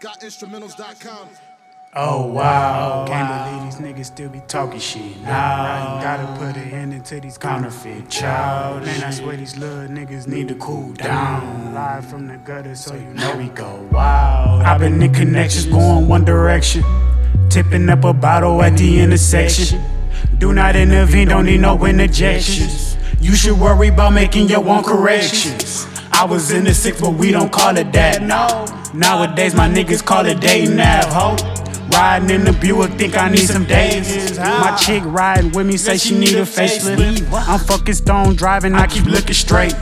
GotInstrumentals.com. Oh, oh wow, can't believe these niggas still be talking shit. Nah, gotta put an end into these counterfeit child. Man, I swear these little niggas need to cool down. Live from the gutter, so you know we go wild. I've been in connections going one direction, tipping up a bottle at the intersection. Do not intervene, don't need no interjections. You should worry about making your own corrections. I was in the six, but we don't call it that. No. Nowadays, my niggas call it dating app, ho. Riding in the Buick, think I need some days. My chick riding with me, say she need a facelift. I'm fucking stone driving, I keep looking straight.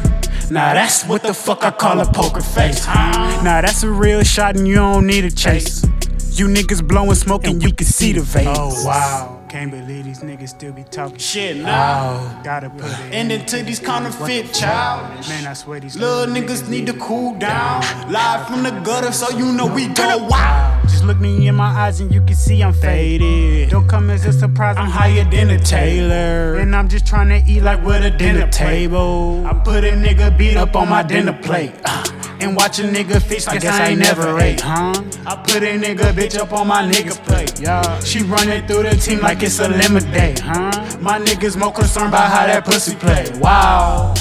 Now that's what the fuck I call a poker face. Now that's a real shot and you don't need a chase. You niggas blowing smoke and you can see the veins. Oh wow, can't believe these niggas still be talking Shit, nah. Gotta put it End into these counterfeit child. Man, I swear these Little niggas need to cool down. Live from the gutter, so you know we go wild. Just look me in my eyes and you can see I'm faded. Don't come as a surprise, I'm higher than a Taylor. And I'm just trying to eat like with a dinner table. I put a nigga beat up on my dinner plate. Ah. And watch a nigga feast, I guess I ain't never ate, huh? I put a nigga bitch up on my nigga plate, yeah. She running through the team like it's a lemon day, huh? My niggas more concerned about how that pussy play. Wow.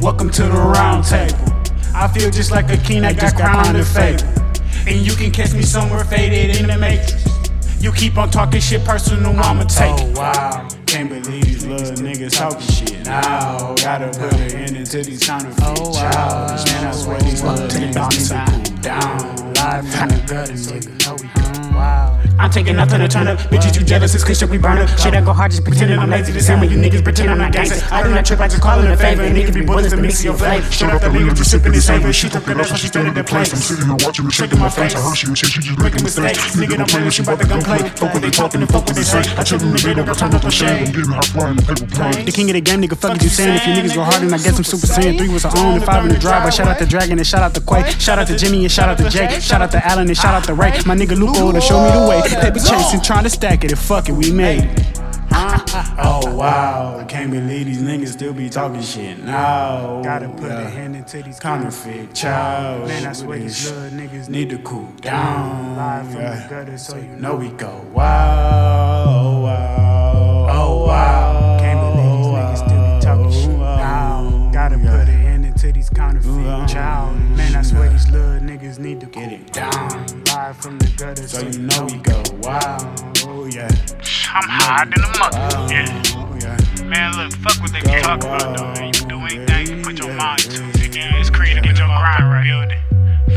Welcome to the round table. I feel just like a king that got crowned in fable. And you can catch me somewhere faded in the matrix. You keep on talking shit personal, I'ma take oh, it. Oh wow, can't believe these little niggas talking shit. Now gotta put an end into these counterfeit oh, wow. Man, I swear these little niggas need to cool down. Live from the gutter, nigga. Know we go. Wow. I'm taking nothing to turn up. Bitches too jealous, it's cliche we burn up. Shit, I go hard just pretending I'm lazy. The same way you niggas pretend I'm not gangster. I do not trip, I just call it a favor. And niggas be bullets to mix your flavor. Shut up the leader, just sipping this savor. She took the lotion, she stood in the place. I'm sitting here watching her shaking my face. I heard she was shit, she just making mistakes. Nigga don't play when she about to gun play. Fuck what they talking and fuck what they say. I chill in the bed, I turn up the shade. I'm getting hot flying the paper plane. The king of the game, nigga, fuck is you saying? If you niggas go hard, then I guess I'm super saiyan. Three was our own and five in the drive. But shout out to Dragon and shout out to Quay. Shout out to Jimmy and shout out to Jay. Shout out to Allen and shout out to Ray. My nigga Lupo to show me the way. Paper chasing, trying to stack it, and fuck it, we made it. Oh wow, I can't believe these niggas still be talking shit now. Gotta put a hand into these counterfeit child. Man, I swear these little niggas need to cool down. Live from the gutter, so you know we go wow, wow, niggas need to get it down. Live from the gutter, so you know we go wow, oh yeah. I'm higher than a mother. Oh, yeah. Oh, yeah. Man, look, fuck what they be talking about, though. Man. You can do anything you put your mind to. Nigga, it's creative. Get your grind right. Building.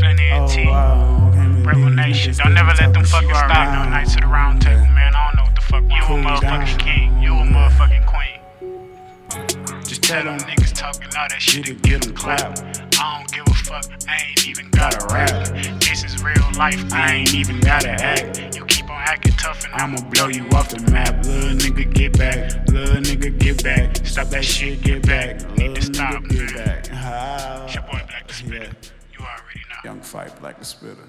Plenty of Oh, tea. wow. Can't believe Rebel Nation. Don't never let them talking fucking shit stop no nights at the round table, man. I don't know what the fuck. You a motherfucking down. king. You a motherfucking queen. Just Tell tell them them niggas talking all that shit to get them clap. I don't give a fuck. I ain't even gotta rap. This is real life. I ain't even gotta act. You keep on acting tough and I'ma blow you off the map. Little nigga, get back. Little nigga, get back. Stop that shit, get back. Little to stop, nigga, get man. back. Ah, It's your boy Black the Spitta. Yeah. You already know. Young fight, black the Spitta.